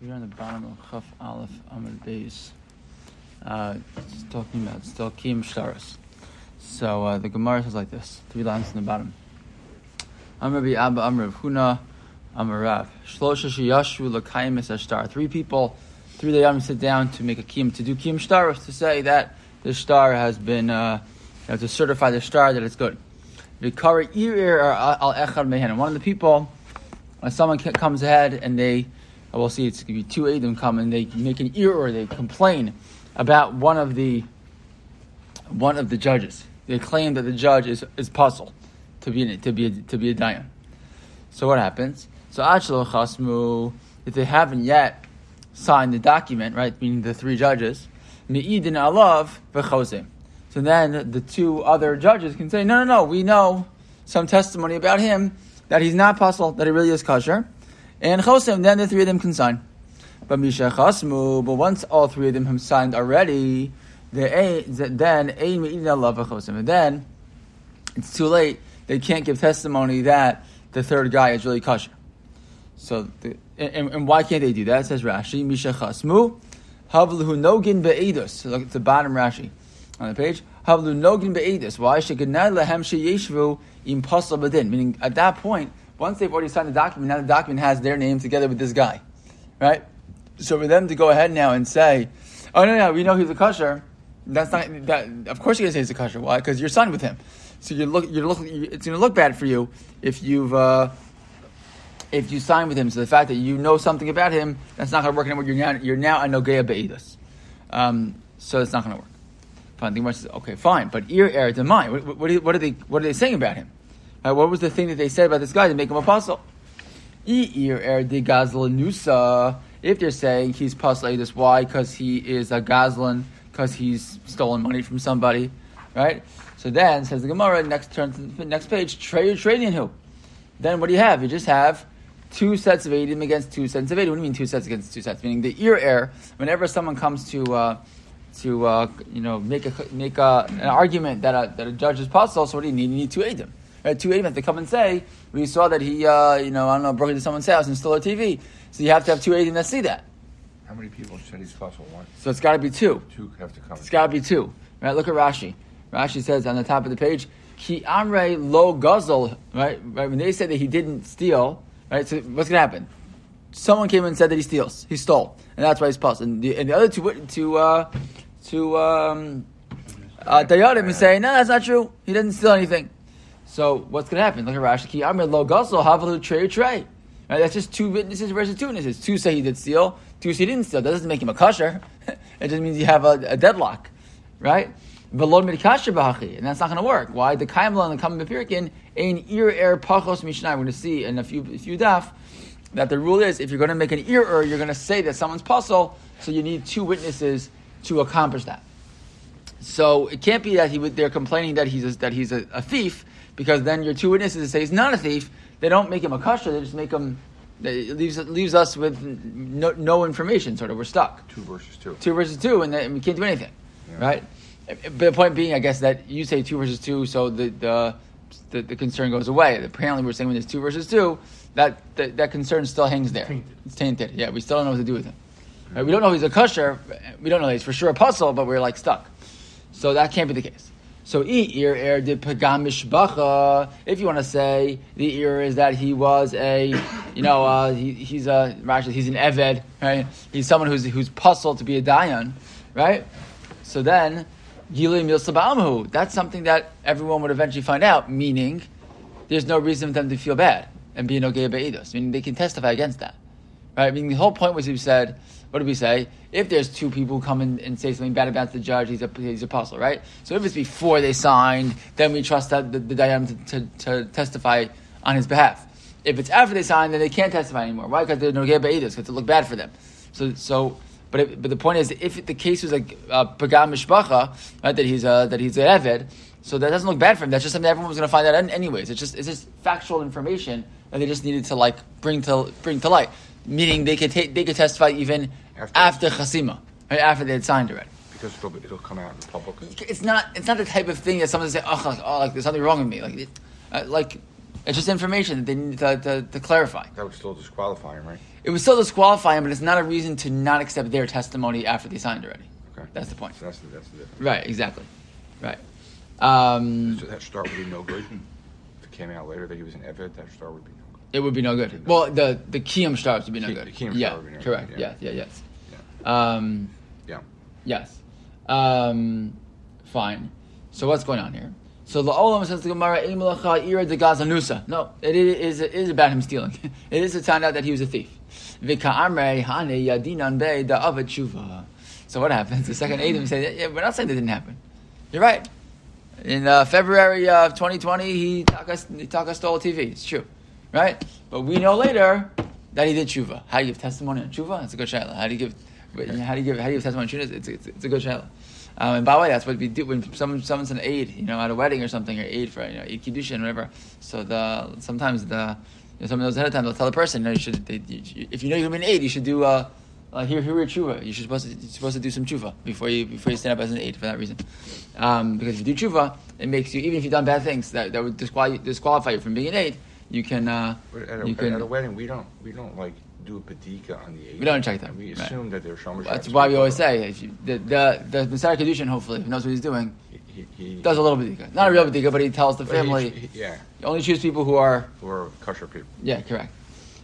we're on the bottom of Chaf Aleph Amud Beis. Uh, just talking about still Kiyum Shtaros. So uh, the Gemara says like this, three lines in the bottom. Amr Rabbi Abba Amr Rav Huna Amr Rav Shlosha Sheyashu L'Kayim Ashtar. Three people, three Dayam sit down to make a Kiyum, to do Kiyum Shtaros, to say that the shtar has been, uh, you know, to certify the shtar that it's good. Vikara Ir Al Echad Mehen. One of the people, when someone comes ahead and they we'll see it's going to be two Adam come and they make an ear or they complain about one of the one of the judges. They claim that the judge is, is pasul to be to be a, to be a dayan. So what happens? So achlo chasmu if they haven't yet signed the document, right? Meaning the three judges, mi'idin alav v'chosem. So then the two other judges can say, no, no, no, we know some testimony about him that he's not pasul, that he really is kosher. And Chosim, then the three of them can sign. But Misha Chasmu, but once all three of them have signed already, the then Ein. And then it's too late. They can't give testimony that the third guy is really kosher. So, the, and, and, why can't they do that? It says Rashi, Misha Chasmu, Havluhu Nogin Be'edus. So look at the bottom Rashi on the page. Havlu Nogin Be'edus. Why? Shekinah Lehem Sheyeshvu Im Pasal Badin. Meaning, at that point, once they've already signed the document, now the document has their name together with this guy, right? So for them to go ahead now and say, "Oh no, no, we know he's a kosher," that's not that. Of course, you're gonna say he's a kosher. Why? Because you're signed with him. So you look, you look. It's gonna look bad for you if you've. Uh, if you sign with him, so the fact that you know something about him, that's not going to work anymore. You're now you're now a nogea beidus, um, so it's not going to work. Fine. The says, okay, fine, but ir'ur to mine. What, what, what, are they? What are they saying about him? Right, what was the thing that they said about this guy to make him a pasul? Er if they're saying he's this, why? Because he is a gazlan, because he's stolen money from somebody, right? So then says the Gemara, next turn to the next page, trade trading who? Then what do you have? You just have two sets of Adim against two sets of Adim. What do you mean two sets against two sets? Meaning the ir'ur, whenever someone comes to uh, to uh, you know make a make a, an argument that a, that a judge is pasul, so what do you need? You need two Adim right, two they come and say, we saw that he, uh, you know, I don't know, broke into someone's house and stole a TV. So you have to have two Eidim that see that. How many people said he's pasul? One. So it's got to be two. Two have to come. It's got to be two. Right? Look at Rashi. Rashi says on the top of the page, Ki Amre lo guzzle. Right? Right? When they said that he didn't steal, right? So what's going to happen? Someone came and said that he steals. He stole, and that's why he's pasul. And the, and the other two, to uh, to um, uh, Dayadim is saying, no, that's not true. He didn't steal anything. So what's going to happen? Look at Rashi. Ki Amr lo gasol havalu trey trey. Right, that's just two witnesses versus two witnesses. Two say he did steal. Two say he didn't steal. That doesn't make him a kosher. it just means you have a, a deadlock, right? Velod midkasher b'hachi, and that's not going to work. Why? The kaimla and the kamim bepirkin ein ir'ur pachos mishnai. We're going to see in a few a few daf that the rule is if you're going to make an ear er, you're going to say that someone's pasul, so you need two witnesses to accomplish that. So it can't be that he they're complaining that he's a, that he's a, a thief because then your two witnesses say he's not a thief. They don't make him a kosher. They just make him. It leaves leaves us with no, no, information. Sort of, we're stuck. Two versus two. Two versus two, and, and we can't do anything, yeah. right? But the point being, I guess that you say two versus two, so the the, the, the concern goes away. Apparently, we're saying when there's two versus two, that that, that concern still hangs there. Tainted. It's tainted. Yeah, we still don't know what to do with him. Right? We don't know he's a kosher. We don't know he's for sure a pasul, but we're like stuck. So that can't be the case. So ir'ur did pagam mishbacha. If you want to say the ear is that he was a, you know, uh, he, he's a actually he's an eved, right? He's someone who's who's pasul to be a dayan, right? So then gilei milsabamhu. That's something that everyone would eventually find out. Meaning, there's no reason for them to feel bad and be no gay beidos. Meaning they can testify against that, right? I mean, the whole point was he said what did we say? If there's two people who come in and say something bad about the judge, he's a he's a pasul, right? So if it's before they signed, then we trust that the, the dayan to, to, to, testify on his behalf. If it's after they signed, then they can't testify anymore. Why? Because they're no because it look bad for them. So so. But, but the point is, if the case was like uh, pagam right, that he's a, that he's an eved, so that doesn't look bad for him. That's just something everyone was going to find out anyways. It's just it's just factual information that they just needed to like bring to bring to light meaning they could take, they could testify even after, after chasima, right, after they had signed already. Because it'll, it'll come out in public. It's not it's not the type of thing that someone say, oh, like, oh, like there's something wrong with me, like, it, uh, like it's just information that they need to, to, to, clarify. That would still disqualify him, right? It would still disqualify him, but it's not a reason to not accept their testimony after they signed already. Okay. That's the point. So that's the, that's the difference. Right, exactly. Right. Um, So that shtar would be no good. If it came out later that he was an Eved, that shtar would be no good. It would be no good. Well, the the Kiam stars would be no Ki- good. the Kiyum yeah, would be no good, correct. yeah. Yeah, yeah, yes. Yeah. Um, Yeah. yes. Um, fine. So what's going on here? So the Olam says to Gemara, "Ein malacha ira de gazanusa." No, it is it is about him stealing. it is to find out that he was a thief. Hane yadinan be da tshuva. So what happens? The second Adam said, "Yeah, we're not saying that didn't happen. You're right. In uh, February of 2020, he taka, he taka stole a TV. It's true, right? But we know later that he did tshuva. How do you give testimony on tshuva? It's a good shaila. How do you give? How do you give? How do you give testimony on tshuva? It's, it's, it's a good shaila. Um, and by the way, that's what we do when someone someone's an aid, you know, at a wedding or something, or aid for you know, aid kiddushin, whatever. So the sometimes the you know, someone knows ahead of time. They'll tell the person, you know, you should they, you, if you know you're gonna be an aid, you should do. Uh, uh, here, here, tshuva. You should supposed to, you're supposed to do some tshuva before you before you stand up as an aid for that reason. Um, because if you do tshuva, it makes you even if you've done bad things that, that would disqualify, disqualify you from being an aid. You can uh, at a, you can. at a wedding, we don't we don't like do a padika on the eight. We don't check them, We right. assume that they're shomer. that's why we always say the the the Messiah Kedushin hopefully he knows what he's doing he, he, he does a little bit not a real bit but he tells the family he- yeah, you only choose people who are who are kosher people. yeah correct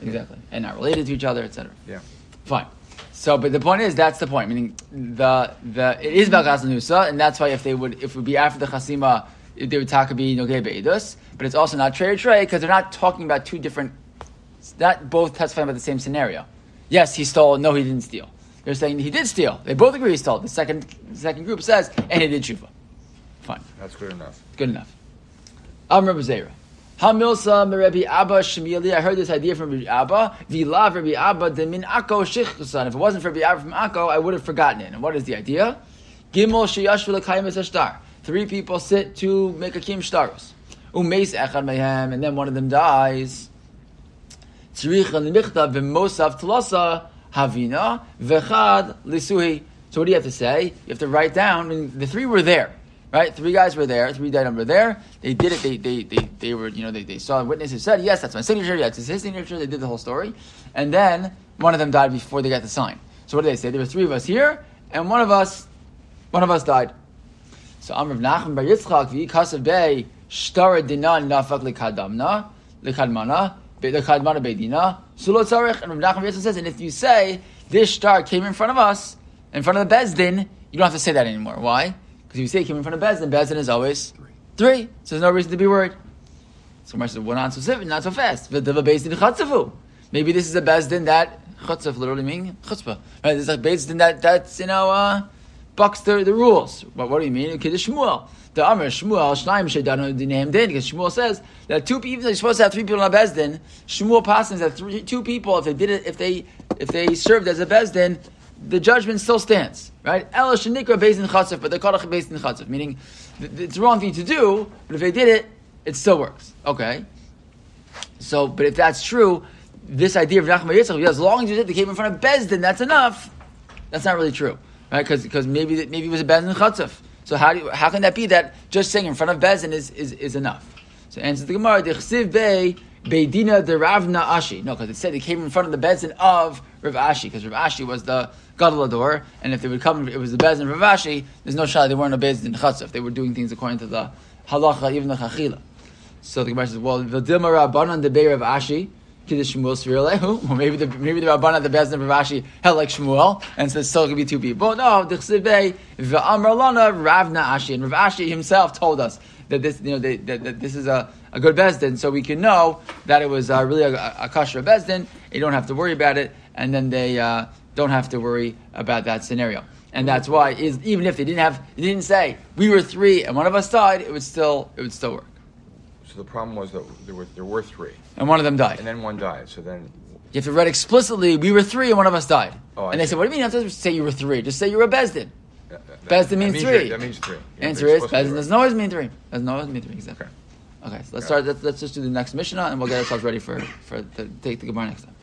exactly and not related to each other etc. Yeah. Fine. So, but the point is, that's the point. Meaning, the the it is about Nusa, and that's why if they would, if it would be after the Chasima, they would talk be Nogei Beidus, but it's also not Trey Trey because they're not talking about two different, not both testifying about the same scenario. Yes, he stole. No, he didn't steal. They're saying he did steal. They both agree he stole. The second the second group says, and he did tshuva. Fine, That's good enough. good enough. Amr Zera. Hamilsa me Rabbi Abba Shemili. I heard this idea from Rabbi Abba. Vilav Rabbi Abba de min Akko Shichtusan. If it wasn't for Rabbi Abba from Akko, I would have forgotten it. And what is the idea? Gimel Sheyash V'Lekayim Ashtar. Three people sit to make a kim shtaros. Umeis Echad Mehem, and then one of them dies. Tzrich and Michta v'Mosav Tlasa Havina v'Chad Lisuhi. So what do you have to say? You have to write down. I mean, the three were there, right? Three guys were there. Three died were there. They did it. They, they, they, they were, you know, they, they saw a witness who said, yes, that's my signature. Yes, it's his signature. They did the whole story. And then one of them died before they got the sign. So what did they say? There were three of us here, and one of us, one of us died. So Amr Nachman Bar Yitzchak v'Yikasav Bey Shtara Dinan Nafak Lekadamna Lekadmana Lekadmana Beidina Sulo Tzarech and Rav Nachman Bar Yitzchak says, and if you say this shtar came in front of us, in front of the Bezdin, you don't have to say that anymore. Why? Because if you say it came in front of Bezdin, Bezdin is always three. Three. So there's no reason to be worried. So Gemara says, well, not so specific, not so fast. Maybe this is a Bezdin that Chatzaf literally meaning chutzpah. Right? This is a Bezdin that that's you know. Uh, bucks the, the rules. But what do you mean? Okay, the Shmuel. The Amr Shmuel Shnaim Shedanu Dinaim Din because Shmuel says that two people you're supposed to have three people in a bezdin. Shmuel passes that three two people if they did it if they if they served as a bezdin, the judgment still stands. Right? El Shanikra Bezdin Chatzif, but they're called a Bezdin Chatzif, meaning it's the wrong thing to do, but if they did it, it still works. Okay. So, but if that's true, this idea of Nachman Yitzchak, as long as you did, they came in front of Bezdin, that's enough. That's not really true, right? Because because maybe maybe it was a Bezdin Chatzif. So how do you, how can that be that just saying in front of Bezdin is, is, is enough? So answers the Gemara, Dechsiv Bey Beidina de Ravna Ashi. No, because it said they came in front of the Bezdin of Rav Ashi, because Rav Ashi was the Gadol Hador, and if they would come, it was the Bezdin of Rav Ashi, there's no shot they weren't a Bezdin Chatzif. They were doing things according to the halacha, even the chachila. So the Gemara says, well, V'dilma Rabbanan de of Ashi, Kiddush Shmuel Sviralehu. Well, maybe the maybe the Rabbanan the Bezdin of Rashi held like Shmuel, and so it still could be two people. No, the Chsibei V'amar Lana Ravna Ashi, and Rav Ashi himself told us that this you know they, that, that this is a, a good Bezdin, so we can know that it was uh, really a, a, a kosher Bezdin. You don't have to worry about it, and then they uh, don't have to worry about that scenario. And that's why is even if they didn't have, they didn't say we were three and one of us died, it would still it would still work. So the problem was that there were there were three, And one of them died. and then one died. So then, You have to read explicitly, we were three and one of us died. Oh, I and they see. said, what do you mean you have to say you were three? Just say you were Bezdin. that, that- Bezdin that means three. That means three. Yeah, Answer is, supposed to be Bezdin right. doesn't always mean three. Doesn't always mean three, exactly. Okay. Okay, so let's start, let's, let's just do the next Mishnah and we'll get ourselves ready for, for the, take the Gemara next time.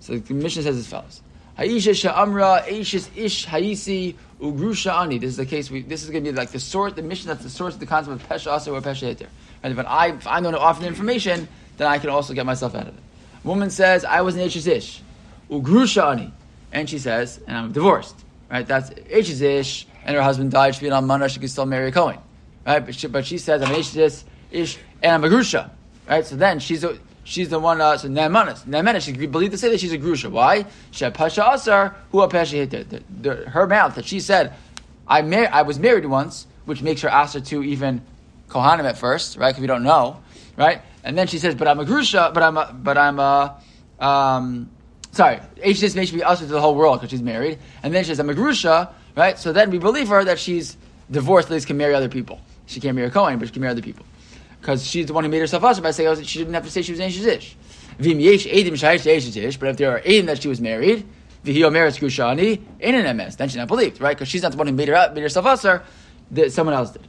So the Mishnah says as follows. Haisha sha'amra eishis ish haisi ugrusha ani. This is the case, we, this is going to be like the source, the mission that's the source of the concept of pesha asa or pesha heter. Right? But I, if I know to offer the information, then I can also get myself out of it. A woman says, I was an eishis ish. ugrusha ani, and she says, and I'm divorced. Right? That's Ish ish, and her husband died. She be an almana. She could still marry a Cohen. Right? But she, but she says, I'm Ish ish, ish, and I'm a grusha. Right? So then she's a, she's the one. Uh, so Naamanus, Naamanus, she believed to say that she's a grusha. Why? She pasha asar who a pasha hit her mouth that she said, I mar- I was married once, which makes her asar to even kohanim at first, right? Because we don't know, right? And then she says, but I'm a grusha, but I'm a, but I'm a, um, sorry, H just makes me usher to the whole world because she's married. And then she says, I'm a grusha, right? So then we believe her that she's divorced, at least can marry other people. She can't marry a Kohen, but she can marry other people. Because she's the one who made herself usher by saying oh, she didn't have to say she was Eish Ish. But if there are Edim that she was married, in an MS, then she's not believed, right? Because she's not the one who made, her, made herself usher, that someone else did.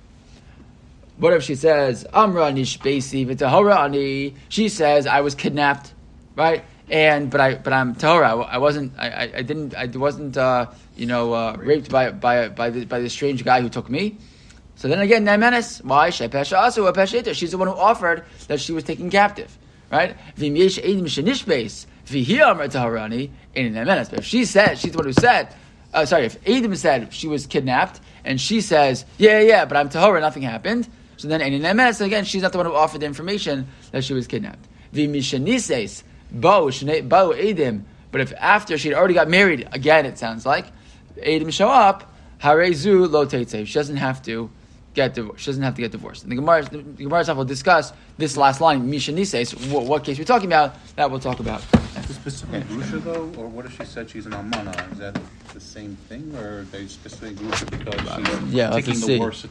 What if she says, Amra Nishbesi Vitahora Ani? She says, I was kidnapped, right? And but I but I'm Tahora. I wasn't. I, I didn't. I wasn't. Uh, you know, uh, raped by by by the, by the strange guy who took me. So then again, Naimenes. Why? Shepesha also a She's the one who offered that she was taken captive, right? V'imyesh edim shenishbeis v'hiyamar taharani in Naimenes. But if she said, she's the one who said. Uh, sorry, if Adam said she was kidnapped, and she says, yeah, yeah, but I'm Tahora, nothing happened. So then, in Nemes, again, she's not the one who offered the information that she was kidnapped. V'mishanises, bo, bo, Edim. But if after she'd already got married, again, it sounds like, Edim show up, harezu lo She doesn't have to get divorced. She doesn't have to get divorced. And the Gemara, the Gemara will discuss this last line, Mishanises, what, what case we're talking about, that we'll talk about. Specifically Grusha though, or what if she said she's an Almana? Is that the same thing, or are they specifically Grusha because she's yeah, taking the see. worst